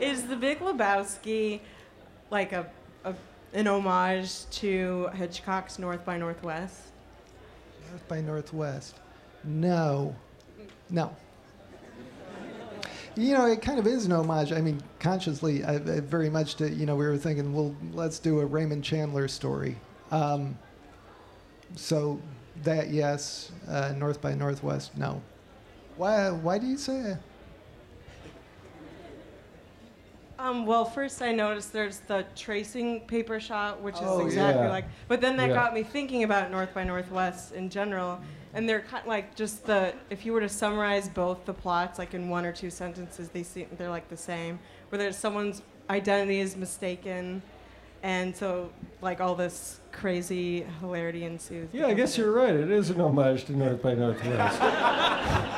Is The Big Lebowski like a, a an homage to Hitchcock's North by Northwest? North by Northwest. No. No. You know, it kind of is an homage. I mean, consciously, I, I very much to, you know, we were thinking, well, let's do a Raymond Chandler story. Um, so that, yes. Uh, North by Northwest, no. Why, why do you say that? Um, well, first I noticed there's the tracing paper shot, which is Oh, exactly yeah. like. But then that Yeah. got me thinking about North by Northwest in general, and they're kind of like just the. If you were to summarize both the plots, like in one or two sentences, they seem they're like the same. Where there's someone's identity is mistaken, and so like all this crazy hilarity ensues. Yeah, I guess you're right. It is an homage to North by Northwest.